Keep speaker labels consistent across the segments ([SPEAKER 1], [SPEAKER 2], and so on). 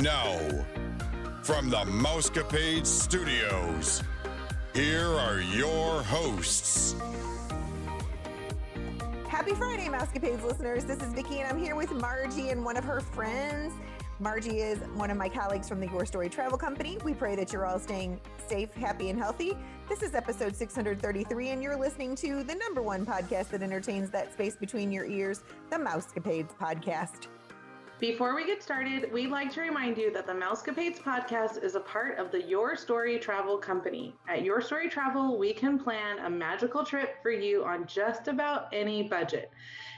[SPEAKER 1] No. From the Mousecapade Studios, here are your hosts.
[SPEAKER 2] Happy Friday, Mousecapades listeners. This is Vicki, and I'm here with Margie and one of her friends. Margie is one of my colleagues from the Your Story Travel Company. We pray that you're all staying safe, happy, and healthy. This is episode 633, and you're listening to the number one podcast that entertains that space between your ears, the Mousecapades Podcast.
[SPEAKER 3] Before we get started, we'd like to remind you that the Mousecapades podcast is a part of the Your Story Travel Company. At Your Story Travel, we can plan a magical trip for you on just about any budget.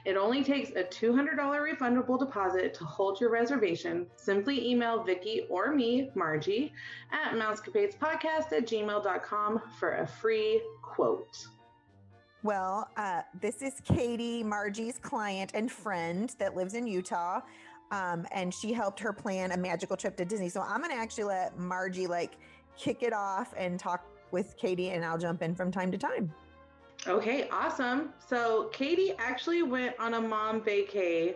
[SPEAKER 3] It only takes a $200 refundable deposit to hold your reservation. Simply email Vicki or me, Margie, at mousecapadespodcast at gmail.com for a free quote.
[SPEAKER 2] Well, uh, this is Katie, Margie's client and friend that lives in Utah. Um, and she helped her plan a magical trip to Disney. So I'm going to actually let Margie like kick it off and talk with Katie, and I'll jump in from time to time.
[SPEAKER 3] Okay, awesome. So Katie actually went on a mom vacay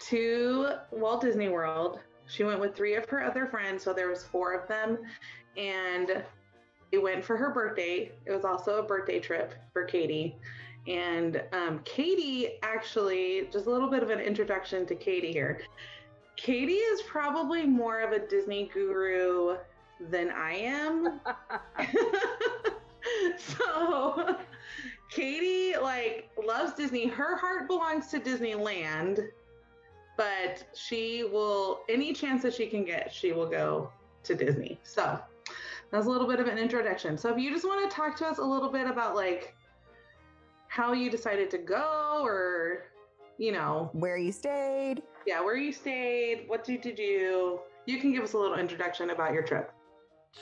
[SPEAKER 3] to Walt Disney World. She went with three of her other friends, so there was four of them, and they went for her birthday. It was also a birthday trip for Katie. And um, Katie actually, just a little bit of an introduction to Katie here. Katie is probably more of a Disney guru than I am. so Katie like loves Disney. Her heart belongs to Disneyland, but she will any chance that she can get, she will go to Disney. So that's a little bit of an introduction. So if you just want to talk to us a little bit about like how you decided to go or you know.
[SPEAKER 2] Where you stayed.
[SPEAKER 3] Yeah where you stayed what did you do? You can give us a little introduction about your trip.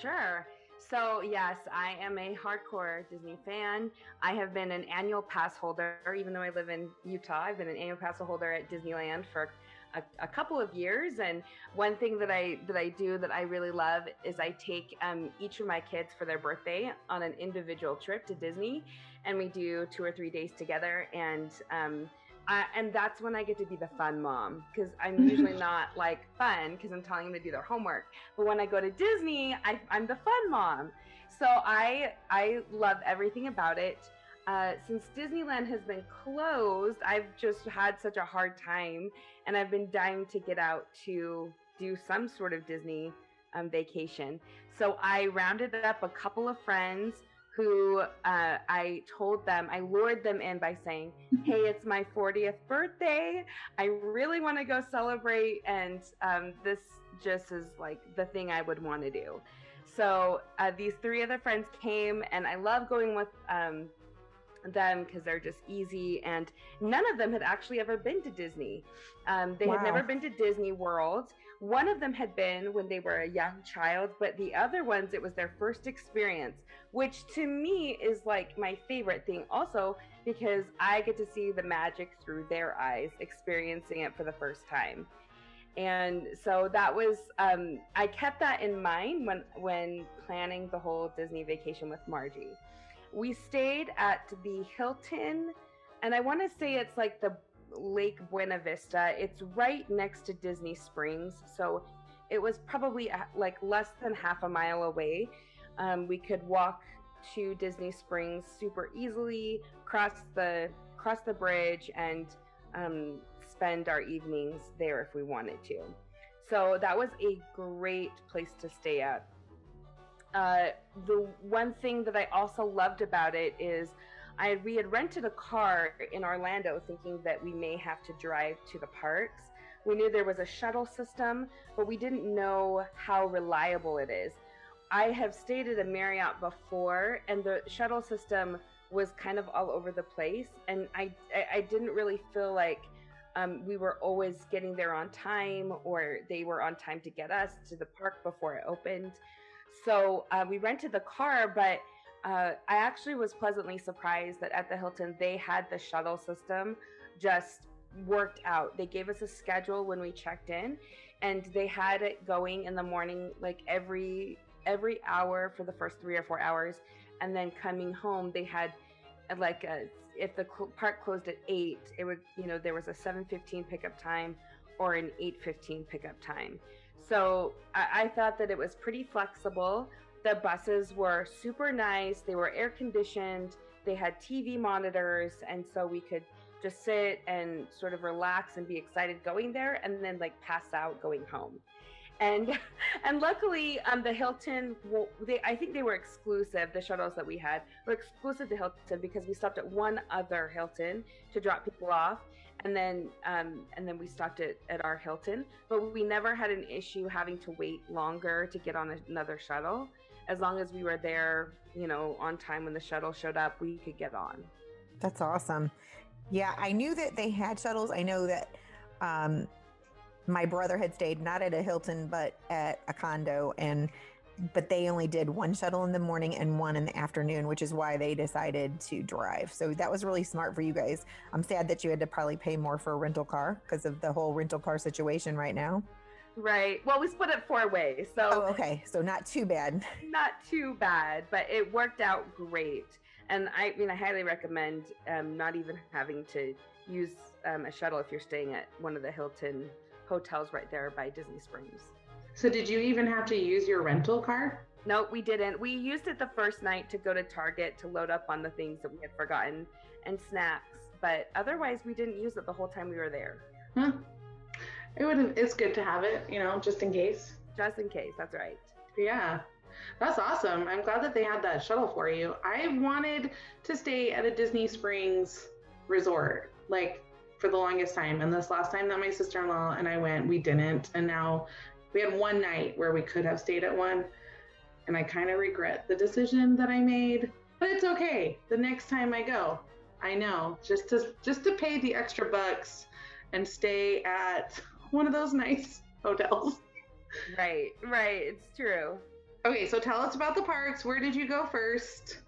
[SPEAKER 4] Sure. So yes i am a hardcore disney fan. I have been an annual pass holder even though i live in utah i've been an annual pass holder at disneyland for a, a, couple of years and one thing that i that i do that i really love is i take um, each of my kids for their birthday on an individual trip to disney and we do two or three days together and um, I, and that's when I get to be the fun mom because I'm usually not like fun because I'm telling them to do their homework. But when I go to Disney, I, am the fun mom. So I I love everything about it. Uh, since Disneyland has been closed, I've just had such a hard time, and I've been dying to get out to do some sort of Disney um, vacation. So I rounded up a couple of friends who uh, I told them, I lured them in by saying, Hey, it's my 40th birthday. I really want to go celebrate. And um, this just is like the thing I would want to do. So uh, these three other friends came, and I love going with um, them because they're just easy. And none of them had actually ever been to Disney. Um, they wow. had never been to Disney World. One of them had been when they were a young child, but the other ones, it was their first experience, which to me is like my favorite thing also because I get to see the magic through their eyes, experiencing it for the first time. And so that was um, I kept that in mind when when planning the whole Disney vacation with Margie. We stayed at the Hilton, and I want to say it's like the Lake Buena Vista. It's right next to Disney Springs, so it was probably uh, like less than half a mile away. Um, we could walk to Disney Springs super easily, cross the cross the bridge, and um, spend our evenings there if we wanted to. So that was a great place to stay at. Uh, the one thing that I also loved about it is I we had rented a car in Orlando thinking that we may have to drive to the parks. We knew there was a shuttle system, but we didn't know how reliable it is. I have stayed at a Marriott before, and the shuttle system was kind of all over the place, and I I, didn't really feel like um, we were always getting there on time, or they were on time to get us to the park before it opened. So uh, we rented the car, but uh, I actually was pleasantly surprised that at the Hilton they had the shuttle system just worked out. They gave us a schedule when we checked in, and they had it going in the morning, like every every hour for the first three or four hours, and then coming home they had like a, if the park closed at eight, it would you know there was a seven fifteen pickup time or an eight fifteen pickup time. So I, I thought that it was pretty flexible. The buses were super nice. They were air conditioned. They had TV monitors, and so we could just sit and sort of relax and be excited going there, and then like pass out going home. And and luckily, um, the Hilton, well, they I think they were exclusive. The shuttles that we had were exclusive to Hilton because we stopped at one other Hilton to drop people off, and then um, and then we stopped at, at our Hilton. But we never had an issue having to wait longer to get on another shuttle. As long as we were there, you know, on time when the shuttle showed up, we could get on.
[SPEAKER 2] That's awesome. Yeah, I knew that they had shuttles. I know that um, my brother had stayed not at a Hilton but at a condo, and but they only did one shuttle in the morning and one in the afternoon, which is why they decided to drive. So that was really smart for you guys. I'm sad that you had to probably pay more for a rental car because of the whole rental car situation right now.
[SPEAKER 4] Right. Well, we split it four ways. So
[SPEAKER 2] Oh, okay. So not too bad.
[SPEAKER 4] not too bad, but it worked out great. And I mean, I highly recommend um, not even having to use um, a shuttle if you're staying at one of the Hilton hotels right there by Disney Springs.
[SPEAKER 3] So did you even have to use your rental car?
[SPEAKER 4] No, we didn't. We used it the first night to go to Target to load up on the things that we had forgotten and snacks, but otherwise we didn't use it the whole time we were there.
[SPEAKER 3] Huh. It would. It's good to have it, you know, just in case.
[SPEAKER 4] Just in case, that's right.
[SPEAKER 3] Yeah. That's awesome. I'm glad that they had that shuttle for you. I wanted to stay at a Disney Springs resort like for the longest time. And this last time that my sister in law and I went, we didn't. And now we had one night where we could have stayed at one. And I kind of regret the decision that I made, but it's okay. The next time I go, I know just to just to pay the extra bucks and stay at one of those nice hotels.
[SPEAKER 4] Right, right. It's true.
[SPEAKER 3] Okay, so tell us about the parks. Where did you go first?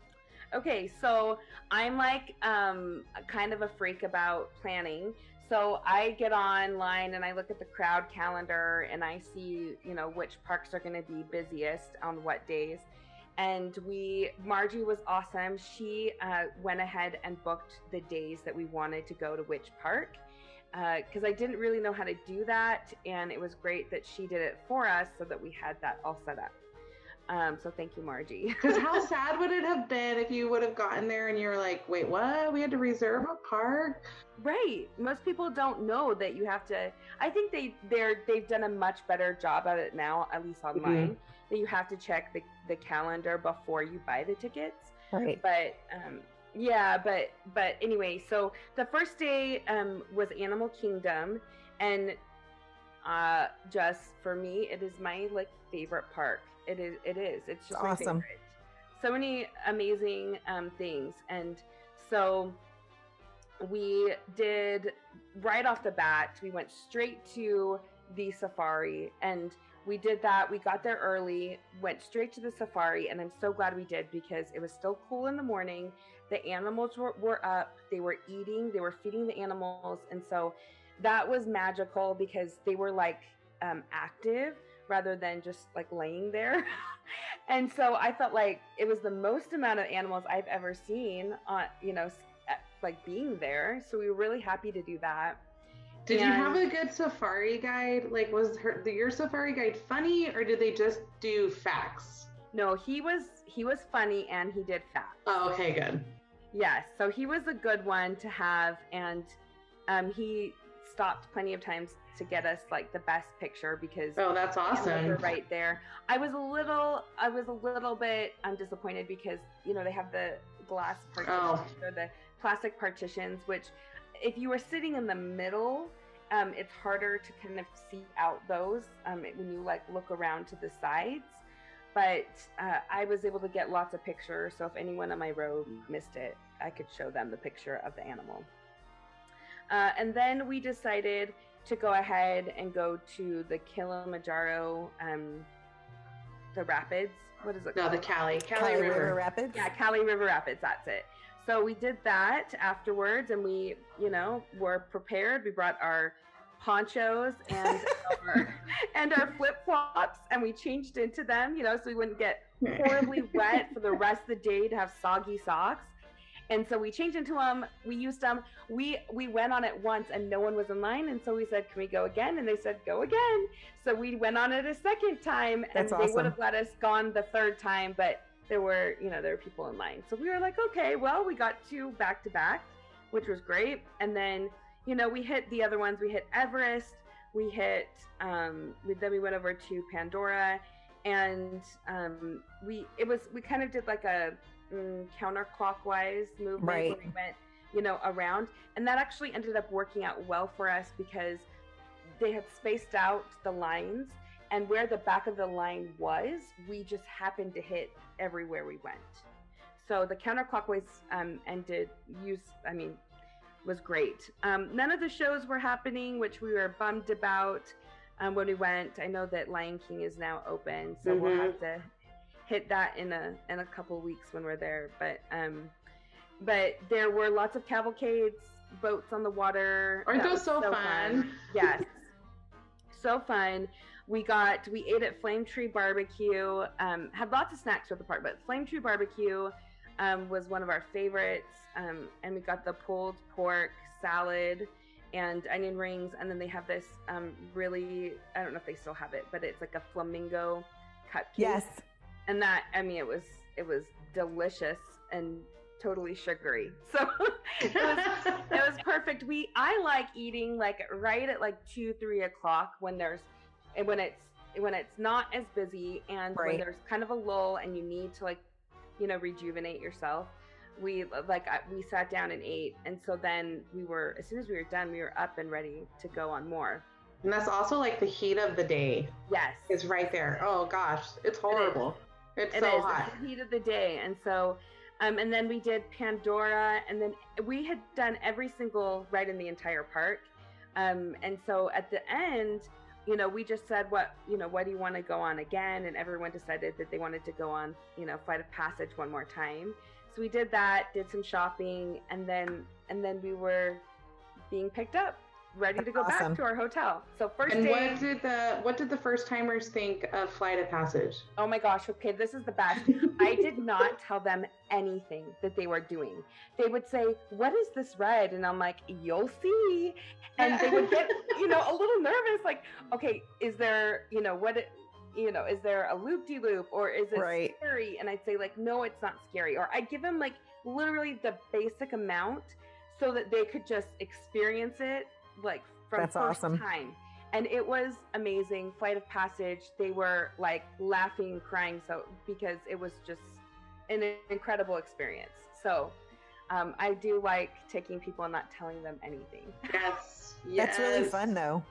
[SPEAKER 4] Okay, so I'm like um, kind of a freak about planning. So I get online and I look at the crowd calendar and I see, you know, which parks are going to be busiest on what days. And we, Margie was awesome. She uh, went ahead and booked the days that we wanted to go to which park because uh, I didn't really know how to do that. And it was great that she did it for us so that we had that all set up. Um, so thank you, Margie.
[SPEAKER 3] Because how sad would it have been if you would have gotten there and you were like, wait, what? We had to reserve a park?
[SPEAKER 4] Right. Most people don't know that you have to. I think they they're they've done a much better job at it now, at least online. Mm-hmm. That you have to check the the calendar before you buy the tickets.
[SPEAKER 2] Right.
[SPEAKER 4] But um, yeah, but but anyway, so the first day um, was Animal Kingdom, and uh, just for me, it is my like favorite park it is. It is. It's just
[SPEAKER 2] awesome.
[SPEAKER 4] So many amazing um, things, and so we did right off the bat. We went straight to the safari, and we did that. We got there early, went straight to the safari, and I'm so glad we did because it was still cool in the morning. The animals were, were up, they were eating, they were feeding the animals, and so that was magical because they were like um, active rather than just like laying there. and so I felt like it was the most amount of animals I've ever seen on, you know, like being there. So we were really happy to do that.
[SPEAKER 3] Did and you have a good safari guide? Like, was her your safari guide funny, or did they just do facts?
[SPEAKER 4] No, he was he was funny and he did facts.
[SPEAKER 3] Oh, okay, good.
[SPEAKER 4] Yes, so he was a good one to have, and um, he stopped plenty of times to get us like the best picture because
[SPEAKER 3] oh that's awesome.
[SPEAKER 4] right there. I was a little i was a little bit i'm disappointed because you know they have the glass partitions oh. or the plastic partitions which if you were sitting in the middle um, it's harder to kind of see out those um, when you like look around to the sides. But uh, i was able to get lots of pictures so if anyone on my row missed it i could show them the picture of the animal uh, and then we decided to go ahead and go to the Kilimanjaro, um, the rapids. What is it?
[SPEAKER 3] No,
[SPEAKER 4] called?
[SPEAKER 3] the Kali,
[SPEAKER 2] Cali, Kali River. River Rapids.
[SPEAKER 4] Yeah, Kali River Rapids. That's it. So we did that afterwards, and we, you know, were prepared. We brought our ponchos and our, and our flip flops, and we changed into them, you know, so we wouldn't get horribly wet for the rest of the day to have soggy socks. And so we changed into them. We used them. We we went on it once, and no one was in line. And so we said, "Can we go again?" And they said, "Go again." So we went on it a second time,
[SPEAKER 2] That's
[SPEAKER 4] and they
[SPEAKER 2] awesome.
[SPEAKER 4] would have let us gone the third time, but there were you know there were people in line. So we were like, "Okay, well, we got two back to back, which was great." And then you know we hit the other ones. We hit Everest. We hit. Um, we, then we went over to Pandora, and um, we it was we kind of did like a mm, counterclockwise movement
[SPEAKER 2] Right.
[SPEAKER 4] where we went you know around. And that actually ended up working out well for us because they had spaced out the lines. And where the back of the line was we just happened to hit everywhere we went. So the counterclockwise um, ended use i mean was great. Um, none of the shows were happening which we were bummed about um, when we went. I know that lion king is now open so we'll
[SPEAKER 3] Mhm.
[SPEAKER 4] have to hit that in a in a couple weeks when we're there but um but there were lots of cavalcades boats on the water.
[SPEAKER 3] Aren't
[SPEAKER 4] That
[SPEAKER 3] those
[SPEAKER 4] was
[SPEAKER 3] so, fun?
[SPEAKER 4] yes. So fun. We got we ate at flame tree barbecue um, had lots of snacks at the park but flame tree barbecue um, was one of our favorites um, and we got the pulled pork salad and onion rings and then they have this um, really i don't know if they still have it but it's like a flamingo cupcake.
[SPEAKER 2] Yes.
[SPEAKER 4] And that i mean it was it was delicious and totally sugary. So it was it was perfect. We i like eating like right at like two three o'clock when there's and when it's when it's not as busy and when there's kind of a lull and you need to like you know rejuvenate yourself. We like I, we sat down and ate. And so then we were as soon as we were done we were up and ready to go on more.
[SPEAKER 3] And that's also like the heat of the day
[SPEAKER 4] yes.
[SPEAKER 3] is right there. Oh gosh, it's horrible. It's
[SPEAKER 4] It
[SPEAKER 3] so
[SPEAKER 4] is.
[SPEAKER 3] hot.
[SPEAKER 4] It's the heat of the day. And so, um, and then we did Pandora, and then we had done every single ride in the entire park. Um, and so at the end, you know, we just said, what, you know, what do you want to go on again? And everyone decided that they wanted to go on, you know, Flight of Passage one more time. So we did that, did some shopping, and then, and then we were being picked up, ready to go
[SPEAKER 2] Awesome.
[SPEAKER 4] back to our hotel. So first
[SPEAKER 3] And
[SPEAKER 4] day.
[SPEAKER 3] what did the what did the first timers think of Flight of Passage?
[SPEAKER 4] Oh my gosh, okay, this is the best. I did not tell them anything that they were doing. They would say, What is this ride? And I'm like, You'll see. And they would get, you know, a little nervous, like, okay, is there, you know, what it you know, is there a loop de loop or is it
[SPEAKER 2] Right.
[SPEAKER 4] scary? And I'd say, like, no, it's not scary. Or I'd give them like literally the basic amount so that they could just experience it like from
[SPEAKER 2] That's
[SPEAKER 4] first
[SPEAKER 2] awesome.
[SPEAKER 4] time and it was amazing flight of passage they were like laughing and crying so because it was just an incredible experience so um, i do like taking people and not telling them anything
[SPEAKER 3] Yes. yes.
[SPEAKER 2] That's really fun though.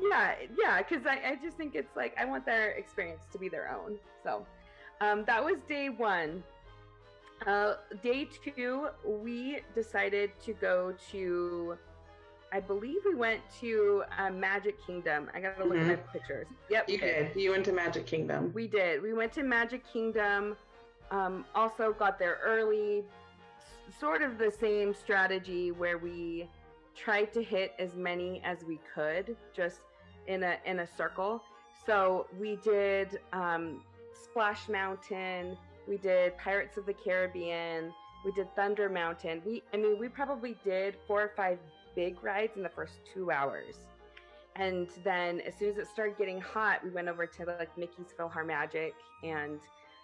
[SPEAKER 4] yeah yeah because I, I just think it's like i want their experience to be their own so um, that was day one uh, day two we decided to go to i believe we went to uh, magic kingdom i gotta look at my pictures yep
[SPEAKER 3] You did. You went to Magic Kingdom.
[SPEAKER 4] we did. We went to Magic Kingdom. Um, also got there early. S- sort of the same strategy where we tried to hit as many as we could, just in a in a circle. So we did um, Splash Mountain. We did Pirates of the Caribbean. We did Thunder Mountain. We, I mean, we probably did four or five big rides in the first two hours. And then as soon as it started getting hot, we went over to like Mickey's PhilharMagic and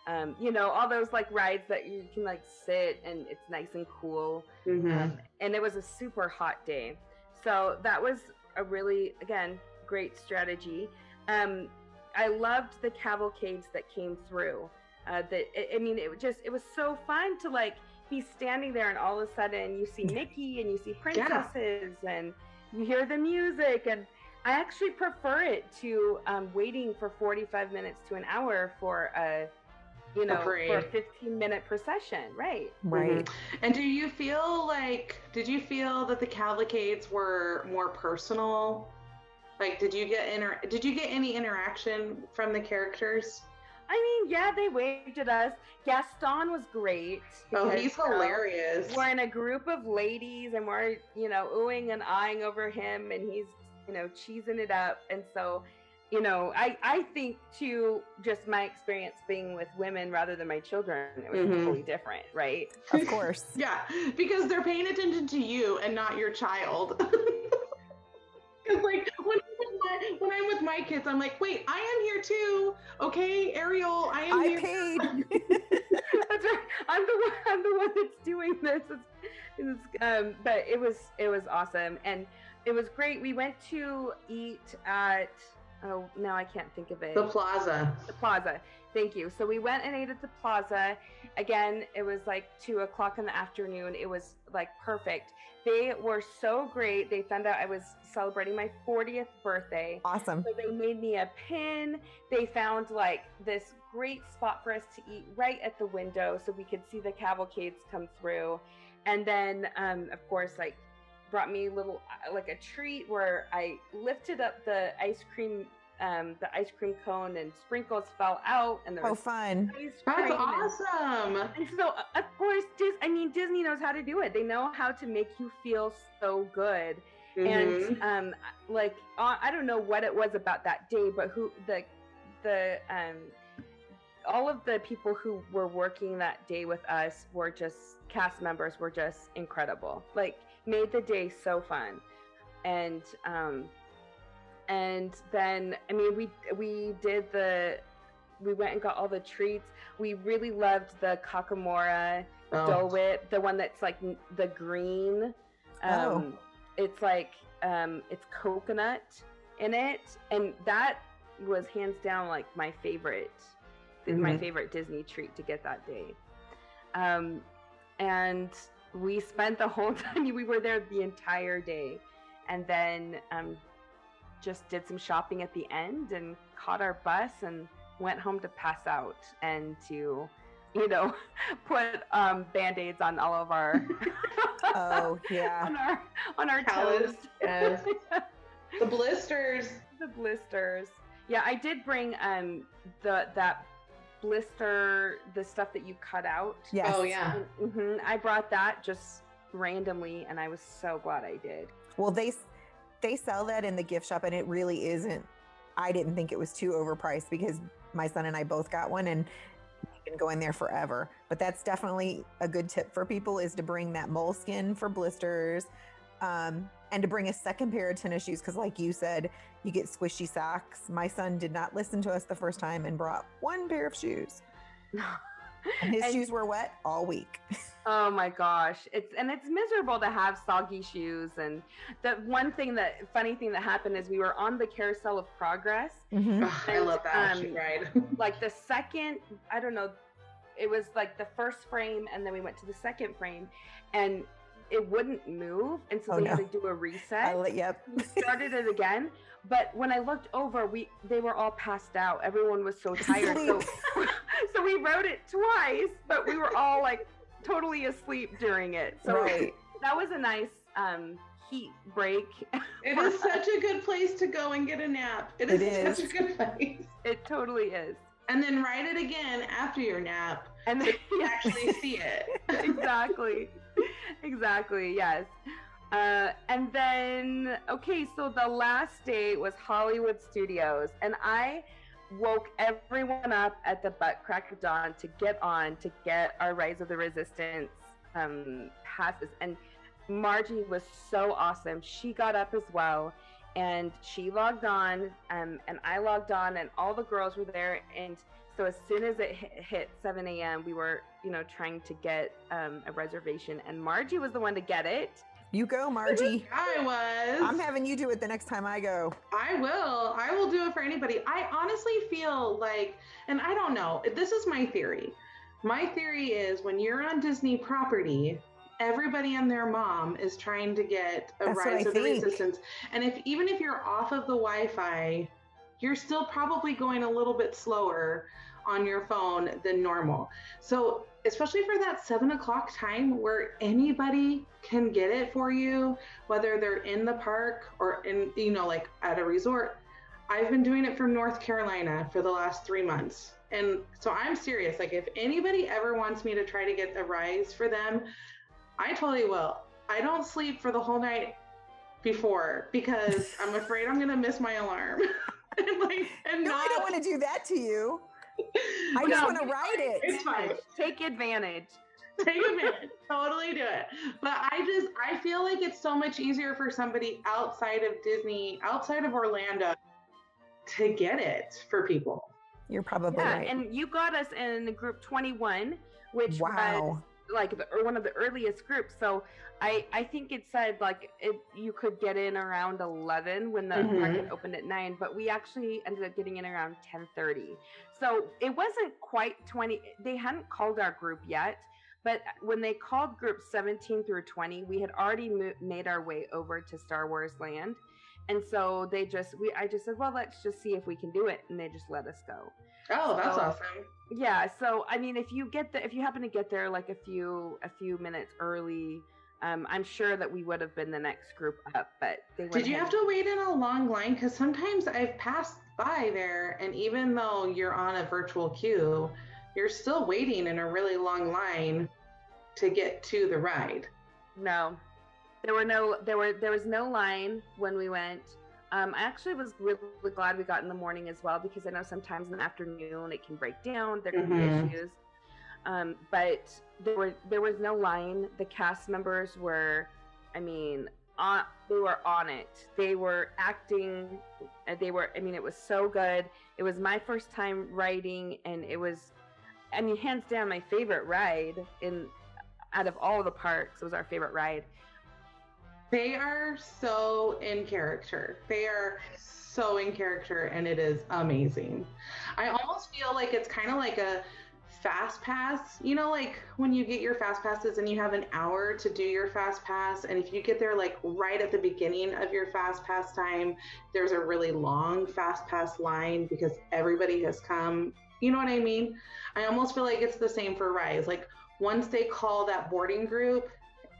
[SPEAKER 4] um, you know, all those like rides that you can like sit and it's nice and cool.
[SPEAKER 3] Mhm.
[SPEAKER 4] Um, and it was a super hot day. So that was a really, again, great strategy. Um, I loved the cavalcades that came through. Uh, that I- I mean, it just it was so fun to like be standing there and all of a sudden you see Mickey and you see princesses and you hear the music and I actually prefer it to um, waiting for 45 minutes to an hour for a you know for a 15 minute procession, right?
[SPEAKER 2] Right.
[SPEAKER 3] And do you feel like did you feel that the cavalcades were more personal? Like did you get inter did you get any interaction from the characters?
[SPEAKER 4] I mean, yeah, they waved at us. Gaston was great.
[SPEAKER 3] Oh,
[SPEAKER 4] because,
[SPEAKER 3] he's
[SPEAKER 4] you know,
[SPEAKER 3] hilarious.
[SPEAKER 4] We're in a group of ladies and we're, you know, oohing and eyeing over him and he's, you know, cheesing it up. And so you know, I I think too, just my experience being with women rather than my children, it was
[SPEAKER 3] Mhm.
[SPEAKER 4] totally different, right?
[SPEAKER 2] Of course.
[SPEAKER 3] Yeah, because they're paying attention to you and not your child. Because like when I'm, with my, when I'm with my kids, I'm like, wait, I am here too. Okay, Ariel, I am
[SPEAKER 2] I
[SPEAKER 3] here.
[SPEAKER 2] paid.
[SPEAKER 4] That's right. I'm the one. I'm the one that's doing this. It's, it's, um, but it was it was awesome, and it was great. We went to eat at. Oh, now I can't think of it.
[SPEAKER 3] The plaza.
[SPEAKER 4] the plaza. Thank you. So we went and ate at the plaza. Again, it was like two o'clock in the afternoon. It was like perfect. They were so great. They found out I was celebrating my 40th birthday.
[SPEAKER 2] Awesome.
[SPEAKER 4] So they made me a pin. They found like this great spot for us to eat right at the window so we could see the cavalcades come through. And then, um, of course, like brought me a little uh, like a treat where I lifted up the ice cream, um, the ice cream cone, and sprinkles fell out, and there
[SPEAKER 2] Oh,
[SPEAKER 4] was
[SPEAKER 2] fun.
[SPEAKER 4] ice
[SPEAKER 3] That's
[SPEAKER 4] cream. and-
[SPEAKER 3] awesome.
[SPEAKER 4] and so, uh, of course, Dis- I mean, Disney knows how to do it. They know how to make you feel so good.
[SPEAKER 3] Mhm.
[SPEAKER 4] And um, like, uh, I don't know what it was about that day, but who the the um, all of the people who were working that day with us were just cast members were just incredible. Like, made the day so fun, and um, and then I mean, we we did the we went and got all the treats. We really loved the Kakamora
[SPEAKER 3] Oh.
[SPEAKER 4] Dole Whip, the one that's like the green.
[SPEAKER 2] Oh.
[SPEAKER 4] Um, It's like um, it's coconut in it, and that was hands down like my favorite, my
[SPEAKER 3] Mhm.
[SPEAKER 4] favorite Disney treat to get that day. Um, and we spent the whole time. We were there the entire day, and then um, just did some shopping at the end and caught our bus and went home to pass out and to you know put um band-aids on all of our
[SPEAKER 2] Oh, yeah.
[SPEAKER 4] on our on our
[SPEAKER 3] Callus,
[SPEAKER 4] toes
[SPEAKER 3] yes. The blisters.
[SPEAKER 4] the blisters yeah i did bring um the that blister the stuff that you cut out
[SPEAKER 2] Yes.
[SPEAKER 3] Oh yeah.
[SPEAKER 4] mm-hmm. i brought that just randomly and i was so glad i did
[SPEAKER 2] Well, they s- they sell that in the gift shop, and it really isn't. I didn't think it was too overpriced because my son and I both got one, and can go in there forever. But that's definitely a good tip for people is to bring that moleskin for blisters, um, and to bring a second pair of tennis shoes because, like you said, you get squishy socks. My son did not listen to us the first time and brought one pair of shoes, and his
[SPEAKER 4] And-
[SPEAKER 2] shoes were wet all week.
[SPEAKER 4] Oh my gosh. It's and it's miserable to have soggy shoes and the one thing that funny thing that happened is we were on the carousel of progress.
[SPEAKER 2] Mhm.
[SPEAKER 3] Ugh, I love that
[SPEAKER 4] Um,
[SPEAKER 3] ride.
[SPEAKER 4] Like the second, I don't know, it was like the first frame and then we went to the second frame and it wouldn't move and so
[SPEAKER 2] Oh,
[SPEAKER 4] they
[SPEAKER 2] no.
[SPEAKER 4] had to do a reset.
[SPEAKER 2] I yep.
[SPEAKER 4] we started it again, but when I looked over, we they were all passed out. Everyone was so tired. so, so we wrote it twice, but we were all like totally asleep during it. So
[SPEAKER 2] right.
[SPEAKER 4] that was a nice um, heat break.
[SPEAKER 3] It is such a good place to go and get a nap. It is,
[SPEAKER 2] It
[SPEAKER 3] such a good place.
[SPEAKER 4] it totally is.
[SPEAKER 3] And then write it again after your nap
[SPEAKER 4] And
[SPEAKER 3] so
[SPEAKER 4] then,
[SPEAKER 3] you actually see it.
[SPEAKER 4] exactly, exactly, yes. Uh, and then, okay, so the last date was Hollywood Studios, and I woke everyone up at the butt crack of dawn to get on to get our Rise of the Resistance um, passes. And Margie was so awesome. She got up as well, and she logged on, um, and I logged on, and all the girls were there. And so as soon as it hit, hit 7 a.m., we were, you know, trying to get um, a reservation, and Margie was the one to get it.
[SPEAKER 2] You go, Margie.
[SPEAKER 3] I was.
[SPEAKER 2] I'm having you do it the next time I go.
[SPEAKER 3] I will. I will do it for anybody. I honestly feel like, and I don't know, this is my theory. My theory is when you're on Disney property, everybody and their mom is trying to get a
[SPEAKER 2] That's
[SPEAKER 3] rise of the resistance. And if even if you're off of the Wi-Fi, you're still probably going a little bit slower on your phone than normal. So especially for that seven o'clock time where anybody can get it for you, whether they're in the park or in, you know, like at a resort. I've been doing it from North Carolina for the last three months. And so I'm serious. Like, if anybody ever wants me to try to get a rise for them, I totally will. I don't sleep for the whole night before because I'm afraid I'm going to miss my alarm. and like and
[SPEAKER 2] No,
[SPEAKER 3] not
[SPEAKER 2] I don't want to do that to you. I just
[SPEAKER 3] No,
[SPEAKER 2] want to ride it.
[SPEAKER 3] It's fine.
[SPEAKER 4] Take advantage.
[SPEAKER 3] Take a minute. totally do it. But I just I feel like it's so much easier for somebody outside of Disney, outside of Orlando, to get it for people.
[SPEAKER 2] You're probably
[SPEAKER 4] Yeah,
[SPEAKER 2] right.
[SPEAKER 4] and you got us in group 21, which was
[SPEAKER 2] wow.
[SPEAKER 4] Like the, or one of the earliest groups. So I I think it said like it, you could get in around 11 when the
[SPEAKER 3] Mhm.
[SPEAKER 4] market opened at 9, but we actually ended up getting in around 10:30. So it wasn't quite 20. They hadn't called our group yet. But when they called groups 17 through 20, we had already mo- made our way over to Star Wars Land. And so they just, we, I just said, well, let's just see if we can do it. And they just let us go.
[SPEAKER 3] Oh, that's
[SPEAKER 4] So-
[SPEAKER 3] awesome.
[SPEAKER 4] Yeah, so I mean, if you get the, if you happen to get there like a few a few minutes early, um, I'm sure that we would have been the next group up. But they
[SPEAKER 3] Did you have to wait in a long line? Because sometimes I've passed by there, and even though you're on a virtual queue, you're still waiting in a really long line to get to the ride.
[SPEAKER 4] No, there were no there were there was no line when we went. Um, I actually was really glad we got in the morning as well because I know sometimes in the afternoon it can break down. There can
[SPEAKER 3] Mhm.
[SPEAKER 4] be issues. Um, but there were there was no line. The cast members were, I mean, on they were on it. They were acting. uh, They were. I mean, it was so good. It was my first time riding, and it was, I mean, hands down my favorite ride in out of all the parks. It was our favorite ride.
[SPEAKER 3] They are so in character. They are so in character, and it is amazing. I almost feel like it's kind of like a fast pass. You know, like when you get your fast passes and you have an hour to do your fast pass, and if you get there like right at the beginning of your fast pass time, there's a really long fast pass line because everybody has come. You know what I mean? I almost feel like it's the same for Rise. Like once they call that boarding group,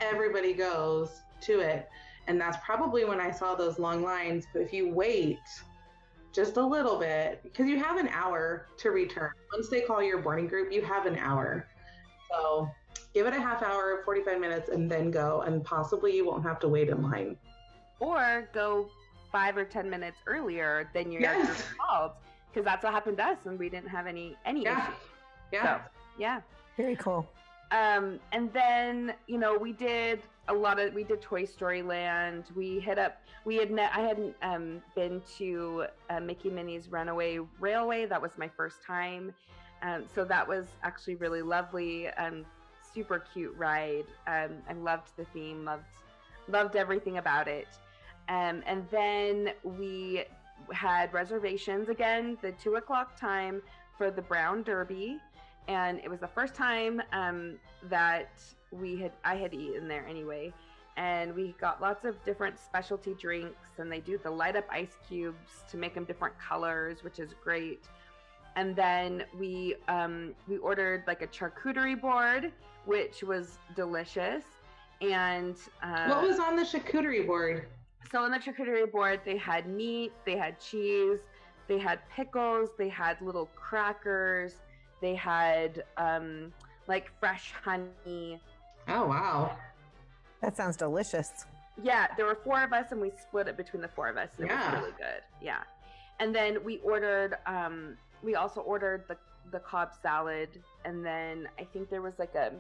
[SPEAKER 3] everybody goes to it. And that's probably when I saw those long lines. But if you wait just a little bit, because you have an hour to return. Once they call your boarding group, you have an hour. So give it a half hour, 45 minutes, and then go. And possibly you won't have to wait in line.
[SPEAKER 4] or go five or ten minutes earlier than your
[SPEAKER 3] Yes.
[SPEAKER 4] group called because that's what happened to us and we didn't have any any
[SPEAKER 3] Yeah.
[SPEAKER 4] issues
[SPEAKER 3] Yeah.
[SPEAKER 4] so yeah
[SPEAKER 2] Very cool.
[SPEAKER 4] um and then you know we did a lot of we did toy story land. We hit up we had ne- i hadn't um been to uh, mickey minnie's runaway railway. That was my first time. Um, so that was actually really lovely and super cute ride. Um i loved the theme loved loved everything about it. Um, and then we had reservations again, the two o'clock time for the Brown Derby. And it was the first time um, that we had I had eaten there anyway. And we got lots of different specialty drinks, and they do the light up ice cubes to make them different colors, which is great. And then we um, we ordered like a charcuterie board, which was delicious. And uh,
[SPEAKER 3] What was on the charcuterie board?
[SPEAKER 4] so on the charcuterie board, they had meat, they had cheese, they had pickles, they had little crackers, they had um, like fresh honey.
[SPEAKER 3] Oh, wow.
[SPEAKER 2] That sounds delicious.
[SPEAKER 4] Yeah, there were four of us, and we split it between the four of us. And It
[SPEAKER 3] Yeah.
[SPEAKER 4] was really good. Yeah, and then we ordered. Um, we also ordered the the Cobb salad, and then I think there was like a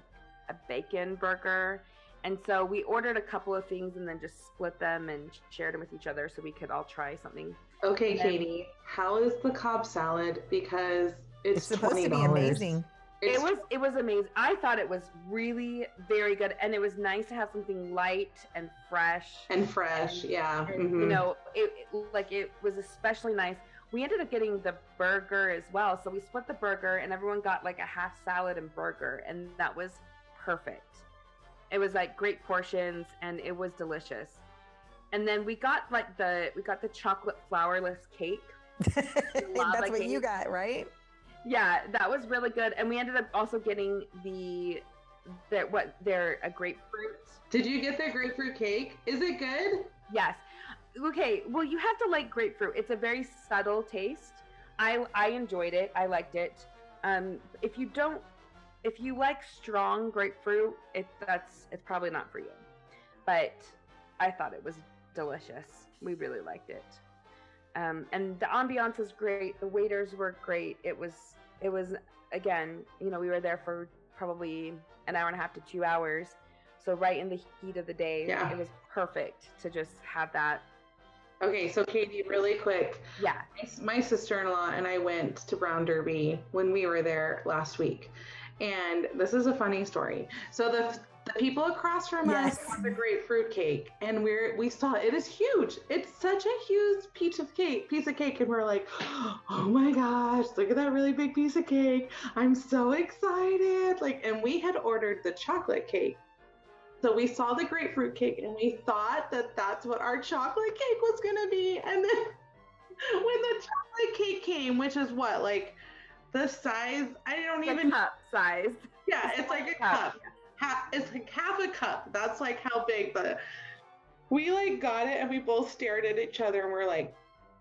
[SPEAKER 4] a bacon burger. And so we ordered a couple of things and then just split them and shared them with each other so we could all try something
[SPEAKER 3] Okay,
[SPEAKER 4] then-
[SPEAKER 3] Katie, how is the Cobb salad? Because it's,
[SPEAKER 2] It's supposed to be amazing.
[SPEAKER 3] It's-
[SPEAKER 4] it was it was amazing. I thought it was really very good, and it was nice to have something light and fresh.
[SPEAKER 3] and fresh. Yeah.
[SPEAKER 4] And,
[SPEAKER 3] mhm.
[SPEAKER 4] You know, it, it like it was especially nice. We ended up getting the burger as well, so we split the burger, and everyone got like a half salad and burger, and that was perfect. It was like great portions, and it was delicious. And then we got like the we got the chocolate flourless cake.
[SPEAKER 2] That's what you got, right?
[SPEAKER 4] Yeah, that was really good. And we ended up also getting the that what they're a grapefruit.
[SPEAKER 3] Did you get the grapefruit cake? Is it good?
[SPEAKER 4] Yes. Okay. Well, you have to like grapefruit. It's a very subtle taste. I I enjoyed it. I liked it. Um, if you don't, if you like strong grapefruit, it that's it's probably not for you. But I thought it was delicious. We really liked it. Um, and the ambiance was great. The waiters were great. It was it was again, you know, we were there for probably an hour and a half to two hours. So right in the heat of the day,
[SPEAKER 3] Yeah.
[SPEAKER 4] it was perfect to just have that.
[SPEAKER 3] Okay, so Katie, really quick.
[SPEAKER 4] Yeah.
[SPEAKER 3] My- My sister in law and I went to Brown Derby when we were there last week. And this is a funny story. So the the people across from
[SPEAKER 2] Yes.
[SPEAKER 3] us have the grapefruit cake, and we're we saw it is huge. It's such a huge piece of cake, piece of cake, and we're like, oh my gosh, look at that really big piece of cake! I'm so excited! Like, and we had ordered the chocolate cake, so we saw the grapefruit cake, and we thought that that's what our chocolate cake was gonna be, and then when the chocolate cake came, which is what like the size, I don't
[SPEAKER 4] The
[SPEAKER 3] even
[SPEAKER 4] cup size.
[SPEAKER 3] yeah, it's like a cup. It's like half a cup. That's like how big the. We like got it and we both stared at each other and we're like,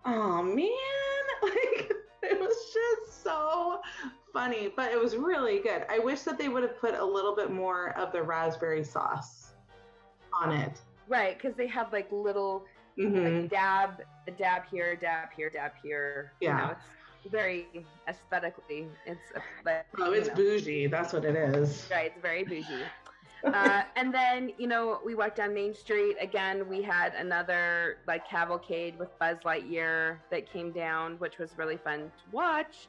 [SPEAKER 3] oh man. Like, it was just so funny, but it was really good. I wish that they would have put a little bit more of the raspberry sauce on it.
[SPEAKER 4] Right, because they have like little
[SPEAKER 3] Mhm.
[SPEAKER 4] like dab, a dab here, dab here, dab here. You
[SPEAKER 3] Yeah.
[SPEAKER 4] know, it's very aesthetically. It's a, but,
[SPEAKER 3] Oh, it's
[SPEAKER 4] know,
[SPEAKER 3] bougie. That's what it is.
[SPEAKER 4] right. It's very bougie. uh, and then you know we walked down Main Street again. We had another like cavalcade with Buzz Lightyear that came down, which was really fun to watch.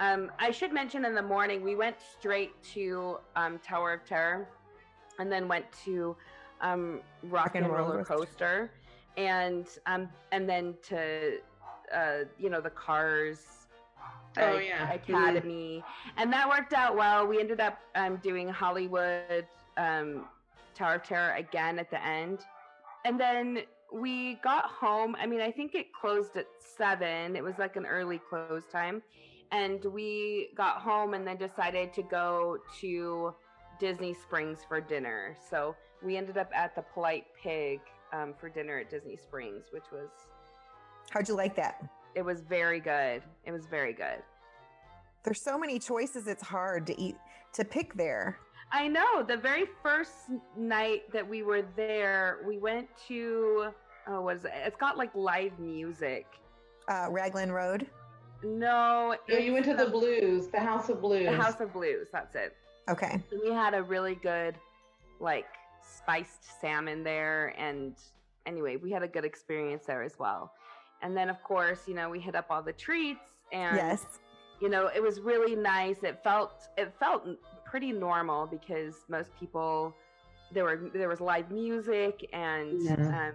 [SPEAKER 4] Um, I should mention in the morning we went straight to um, Tower of Terror, and then went to um, Rock and Roller Coaster, and um, and then to uh, you know the Cars
[SPEAKER 3] Oh, yeah.
[SPEAKER 4] Academy, and that worked out well. We ended up um, doing Hollywood um, Tower of Terror again at the end, and then we got home. I mean, I think it closed at seven. It was like an early close time, and we got home and then decided to go to Disney Springs for dinner. So we ended up at the Polite Pig um, for dinner at Disney Springs, which was
[SPEAKER 2] How'd you like that?
[SPEAKER 4] It was very good. It was very good.
[SPEAKER 2] There's so many choices. It's hard to eat to pick there.
[SPEAKER 4] I know. The very first night that we were there, we went to oh, what is it? It's got like live music.
[SPEAKER 2] Uh, Raglan Road.
[SPEAKER 4] No,
[SPEAKER 3] Oh, you went to
[SPEAKER 4] it's
[SPEAKER 3] the Blues, the House of Blues.
[SPEAKER 4] the House of Blues. That's it.
[SPEAKER 2] Okay.
[SPEAKER 4] And we had a really good, like spiced salmon there, and anyway, we had a good experience there as well. And then, of course, you know, we hit up all the treats, and
[SPEAKER 2] yes.
[SPEAKER 4] you know it was really nice. It felt it felt pretty normal because most people there were there was live music and
[SPEAKER 3] Yeah.
[SPEAKER 4] um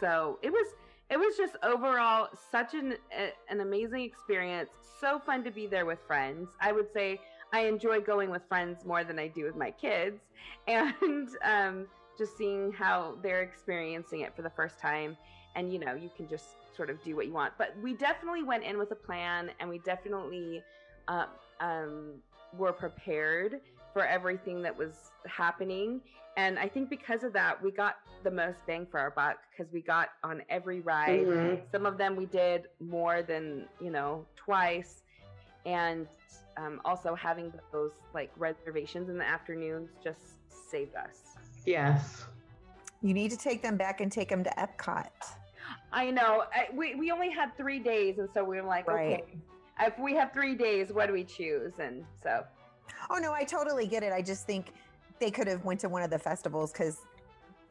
[SPEAKER 4] so it was it was just overall such an a, an amazing experience. So fun to be there with friends. I would say i enjoy going with friends more than i do with my kids. And um just seeing how they're experiencing it for the first time. And you know you can just sort of do what you want but we definitely went in with a plan and we definitely um, um, were prepared for everything that was happening and i think because of that we got the most bang for our buck because we got on every ride
[SPEAKER 3] Mhm.
[SPEAKER 4] some of them we did more than you know twice and um, also having those like reservations in the afternoons just saved us
[SPEAKER 3] Yes.
[SPEAKER 2] You need to take them back and take them to Epcot.
[SPEAKER 4] I know. I, we we only had three days, and so we were like,
[SPEAKER 2] Right.
[SPEAKER 4] okay, if we have three days, what do we choose? And so,
[SPEAKER 2] Oh no, I totally get it. I just think they could have went to one of the festivals because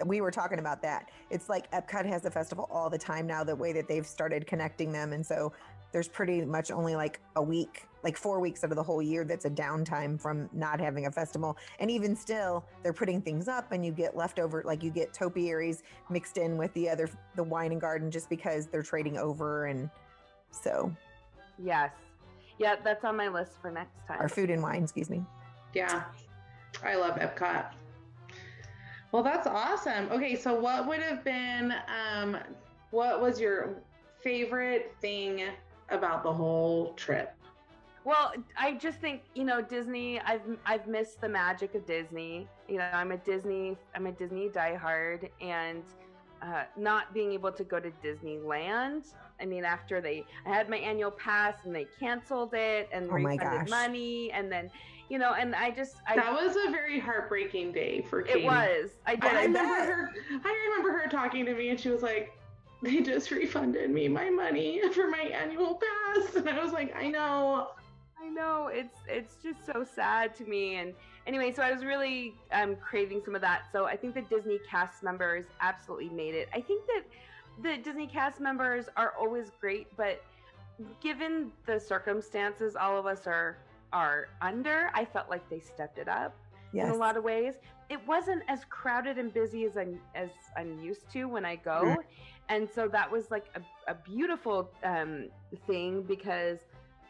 [SPEAKER 2] we were talking about that. It's like Epcot has a festival all the time now, the way that they've started connecting them. And so there's pretty much only like a week, like four weeks out of the whole year that's a downtime from not having a festival. And even still, they're putting things up and you get leftover, like you get topiaries mixed in with the other, the wine and garden just because they're trading over. And so,
[SPEAKER 4] yes, yeah, that's on my list for next time.
[SPEAKER 2] our food and wine, excuse me.
[SPEAKER 3] Yeah. I love Epcot. Well, that's awesome. Okay, so what would have been um what was your favorite thing about the whole trip?
[SPEAKER 4] Well, I just think you know Disney. I've I've missed the magic of Disney. You know, I'm a Disney. I'm a Disney diehard, and uh, not being able to go to Disneyland. I mean, after they, I had my annual pass and they canceled it and
[SPEAKER 2] Oh my
[SPEAKER 4] refunded
[SPEAKER 2] gosh.
[SPEAKER 4] money, and then, you know, and I just, I,
[SPEAKER 3] that was a very heartbreaking day for Katie.
[SPEAKER 4] it was. I did.
[SPEAKER 3] I
[SPEAKER 2] I
[SPEAKER 3] remember her I remember her talking to me and she was like, they just refunded me my money for my annual pass. And I was like, I know.
[SPEAKER 4] I know it's it's just so sad to me. And anyway, so I was really um, craving some of that. So I think the Disney cast members absolutely made it. I think that the Disney cast members are always great, but given the circumstances all of us are are under, I felt like they stepped it up
[SPEAKER 2] Yes.
[SPEAKER 4] in a lot of ways. It wasn't as crowded and busy as I'm as I'm used to when I go,
[SPEAKER 2] Mhm.
[SPEAKER 4] and so that was like a, a beautiful um, thing because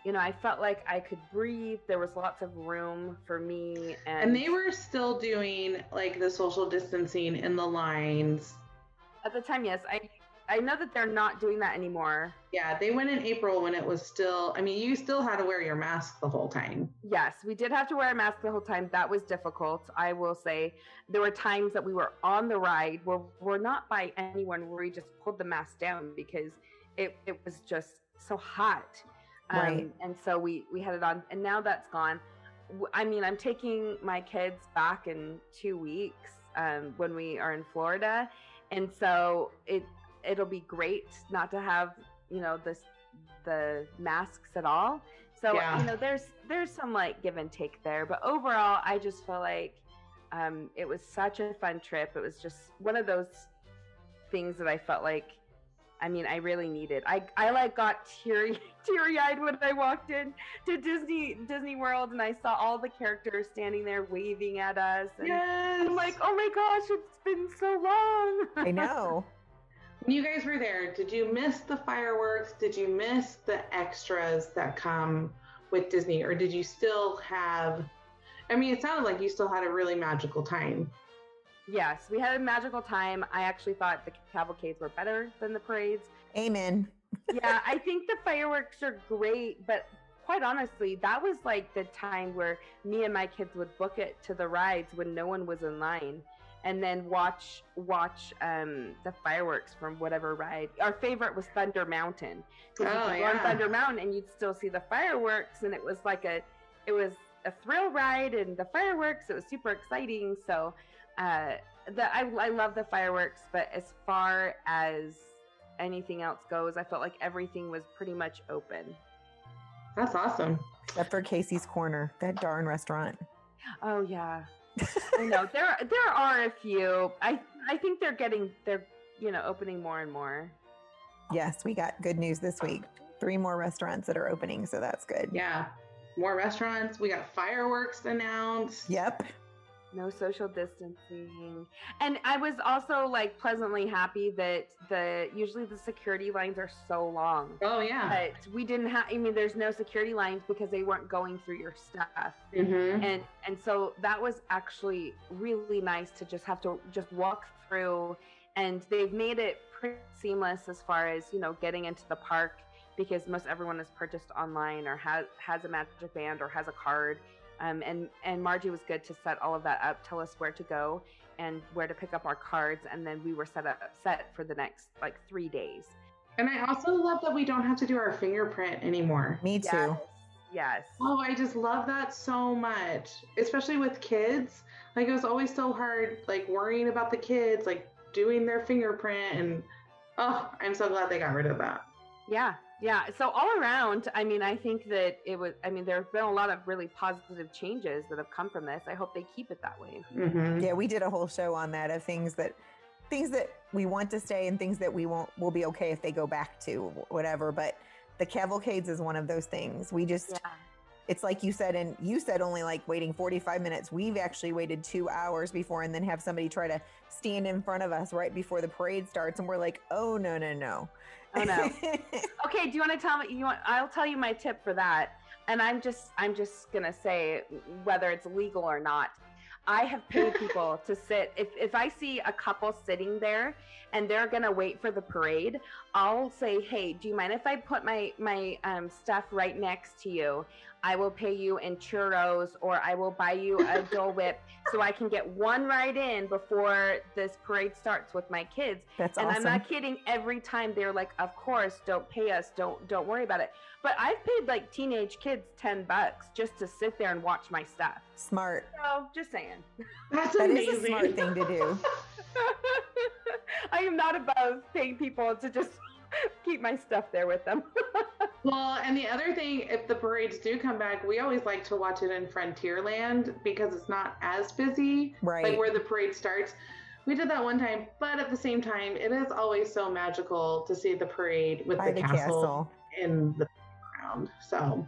[SPEAKER 4] you know I felt like I could breathe. There was lots of room for me, and,
[SPEAKER 3] And they were still doing like the social distancing in the lines.
[SPEAKER 4] at the time. Yes, I I know that they're not doing that anymore.
[SPEAKER 3] Yeah, they went in April when it was still, I mean, you still had to wear your mask the whole time.
[SPEAKER 4] Yes, we did have to wear a mask the whole time. That was difficult. I will say there were times that we were on the ride where we're not by anyone where we just pulled the mask down because it, it was just so hot. Um,
[SPEAKER 2] Right.
[SPEAKER 4] And so we, we had it on and now that's gone. I mean, I'm taking my kids back in two weeks um, when we are in Florida. And so it, it'll be great not to have, you know, this, the masks at all. So
[SPEAKER 3] Yeah.
[SPEAKER 4] you know, there's there's some like give and take there, but overall, I just feel like um, it was such a fun trip. It was just one of those things that I felt like, I mean, I really needed. I I like got teary teary eyed when I walked in to Disney Disney World and I saw all the characters standing there waving at us, and
[SPEAKER 3] Yes.
[SPEAKER 4] I'm like, oh my gosh, it's been so long.
[SPEAKER 2] I know.
[SPEAKER 3] When you guys were there, did you miss the fireworks? Did you miss the extras that come with Disney? Or did you still have, I mean, it sounded like you still had a really magical time.
[SPEAKER 4] yes, we had a magical time. I actually thought the cavalcades were better than the parades.
[SPEAKER 2] Amen.
[SPEAKER 4] yeah, I think the fireworks are great, but quite honestly, that was like the time where me and my kids would book it to the rides when no one was in line and then watch watch um the fireworks from whatever ride. Our favorite was Thunder Mountain. 'Cause you
[SPEAKER 3] Oh,
[SPEAKER 4] could go on. Thunder Mountain and you'd still see the fireworks and it was like a it was a thrill ride and the fireworks, it was super exciting. So uh the I, I love the fireworks, but as far as anything else goes, I felt like everything was pretty much open.
[SPEAKER 3] That's awesome.
[SPEAKER 2] Except for Casey's Corner, that darn restaurant.
[SPEAKER 4] Oh yeah, I know there there are a few. I I think they're getting they're you know opening more and more.
[SPEAKER 2] Yes, we got good news this week. Three more restaurants that are opening, so that's good.
[SPEAKER 3] Yeah. More restaurants. We got fireworks announced.
[SPEAKER 2] Yep.
[SPEAKER 4] No social distancing, and I was also like pleasantly happy that the usually the security lines are so long.
[SPEAKER 3] Oh, yeah.
[SPEAKER 4] But we didn't have. I mean, there's no security lines because they weren't going through your stuff.
[SPEAKER 3] Mm-hmm.
[SPEAKER 4] and and so that was actually really nice to just have to just walk through and they've made it pretty seamless as far as you know getting into the park because most everyone has purchased online or has has a magic band or has a card um, and and margie was good to set all of that up tell us where to go and where to pick up our cards and then we were set up set for the next like three days
[SPEAKER 3] And I also love that we don't have to do our fingerprint anymore.
[SPEAKER 2] Me too.
[SPEAKER 4] yes yes
[SPEAKER 3] Oh, I just love that so much, especially with kids. Like it was always so hard, like worrying about the kids, like doing their fingerprint, and oh, I'm so glad they got rid of that.
[SPEAKER 4] Yeah, yeah. So all around, I mean, I think that it was. I mean, there have been a lot of really positive changes that have come from this. I hope they keep it that way.
[SPEAKER 3] Mm-hmm.
[SPEAKER 2] Yeah, we did a whole show on that of things that things that we want to stay and things that we won't will be okay if they go back to whatever. But the cavalcades is one of those things. We just
[SPEAKER 4] Yeah.
[SPEAKER 2] it's like you said, and you said only like waiting 45 minutes. We've actually waited two hours before and then have somebody try to stand in front of us right before the parade starts. And we're like, oh, no, no, no.
[SPEAKER 4] Oh no. okay. Do you want to tell me? You want? I'll tell you my tip for that. And I'm just, I'm just gonna say whether it's legal or not. I have paid people to sit. If if I see a couple sitting there and they're gonna wait for the parade, I'll say, "Hey, do you mind if I put my my um, stuff right next to you? I will pay you in churros, or I will buy you a Dole Whip, so I can get one ride in before this parade starts with my kids."
[SPEAKER 2] That's
[SPEAKER 4] and
[SPEAKER 2] awesome.
[SPEAKER 4] I'm not kidding. Every time they're like, "Of course, don't pay us. Don't don't worry about it." But I've paid like teenage kids ten bucks just to sit there and watch my stuff.
[SPEAKER 2] Smart.
[SPEAKER 4] So just saying.
[SPEAKER 3] That's
[SPEAKER 2] That is
[SPEAKER 3] amazing.
[SPEAKER 2] a smart thing to do.
[SPEAKER 4] I am not above paying people to just keep my stuff there with them.
[SPEAKER 3] Well, and the other thing, if the parades do come back, we always like to watch it in Frontierland because it's not as busy.
[SPEAKER 2] Right.
[SPEAKER 3] Like where the parade starts. We did that one time, but at the same time, it is always so magical to see the parade with the,
[SPEAKER 2] the
[SPEAKER 3] castle,
[SPEAKER 2] castle.
[SPEAKER 3] in the background. So,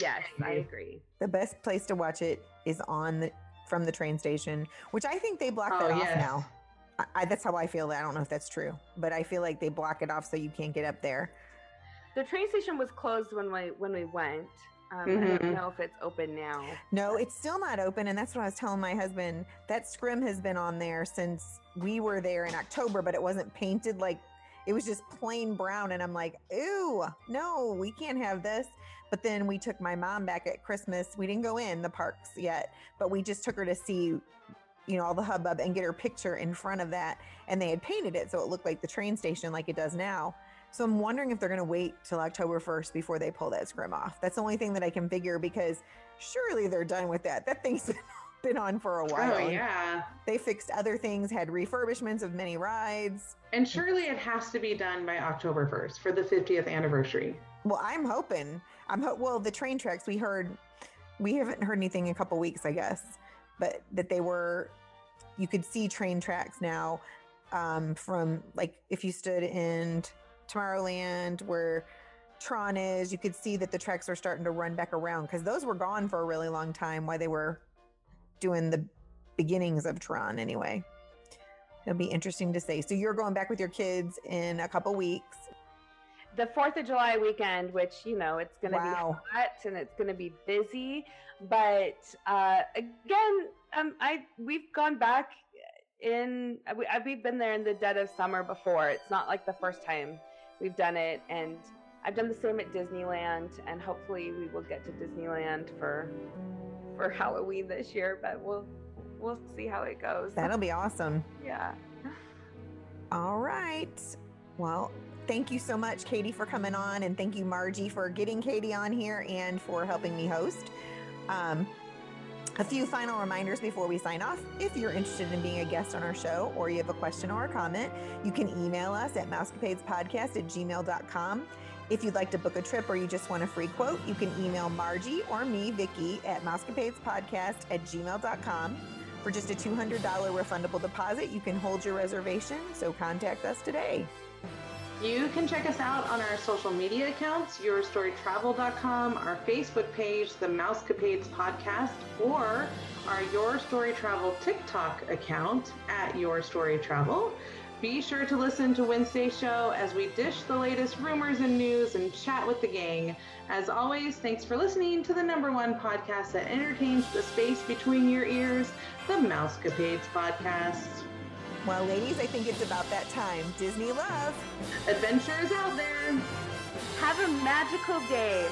[SPEAKER 4] yes, I agree.
[SPEAKER 2] The best place to watch it is on the from the train station, which I think they block
[SPEAKER 3] Oh,
[SPEAKER 2] that off
[SPEAKER 3] yes.
[SPEAKER 2] now. I, I, that's how I feel. I don't know if that's true, but I feel like they block it off so you can't get up there.
[SPEAKER 4] The train station was closed when we when we went. Um, I
[SPEAKER 3] Mhm.
[SPEAKER 4] don't know if it's open now.
[SPEAKER 2] No, it's still not open, and that's what I was telling my husband. That scrim has been on there since we were there in October, but it wasn't painted like it was just plain brown. And I'm like, ooh, no, we can't have this. But then we took my mom back at Christmas. We didn't go in the parks yet, but we just took her to see, you know, all the hubbub and get her picture in front of that. And they had painted it so it looked like the train station, like it does now. So I'm wondering if they're going to wait till October 1st before they pull that scrim off. That's the only thing that I can figure because surely they're done with that. That thing's been on for a while.
[SPEAKER 3] oh yeah.
[SPEAKER 2] They fixed other things, had refurbishments of many rides.
[SPEAKER 3] And surely it has to be done by October 1st for the 50th anniversary.
[SPEAKER 2] Well, I'm hoping. I'm ho- well, the train tracks we heard we haven't heard anything in a couple weeks, I guess, but that they were you could see train tracks now um, from like if you stood in Tomorrowland where Tron is, you could see that the tracks are starting to run back around because those were gone for a really long time while they were doing the beginnings of Tron anyway. It'll be interesting to see. So you're going back with your kids in a couple weeks.
[SPEAKER 4] The Fourth of July weekend, which you know it's going to
[SPEAKER 2] Wow.
[SPEAKER 4] be hot and it's going to be busy, but uh, again, um, I we've gone back in we, uh, we've been there in the dead of summer before. It's not like the first time we've done it, and I've done the same at Disneyland, and hopefully we will get to Disneyland for for Halloween this year, but we'll we'll see how it goes.
[SPEAKER 2] That'll be awesome.
[SPEAKER 4] yeah.
[SPEAKER 2] All right. Well, thank you so much, Kali, for coming on. And thank you, Margie, for getting Kali on here and for helping me host. Um, a few final reminders before we sign off. If you're interested in being a guest on our show or you have a question or a comment, you can email us at mousecapadespodcast at gmail.com. If you'd like to book a trip or you just want a free quote, you can email Margie or me, Vicky, at mousecapadespodcast at gmail.com. For just a $200 refundable deposit, you can hold your reservation, so contact us today.
[SPEAKER 3] You can check us out on our social media accounts, yourstorytravel.com, our Facebook page, the Mousecapades Podcast, or our Your Story Travel TikTok account at Your Story Travel. Be sure to listen to Wednesday's show as we dish the latest rumors and news and chat with the gang. As always, thanks for listening to the number one podcast that entertains the space between your ears, the Mousecapades Podcast.
[SPEAKER 2] Well, ladies, I think it's about that time. Disney love.
[SPEAKER 3] Adventure is out there.
[SPEAKER 4] Have a magical day.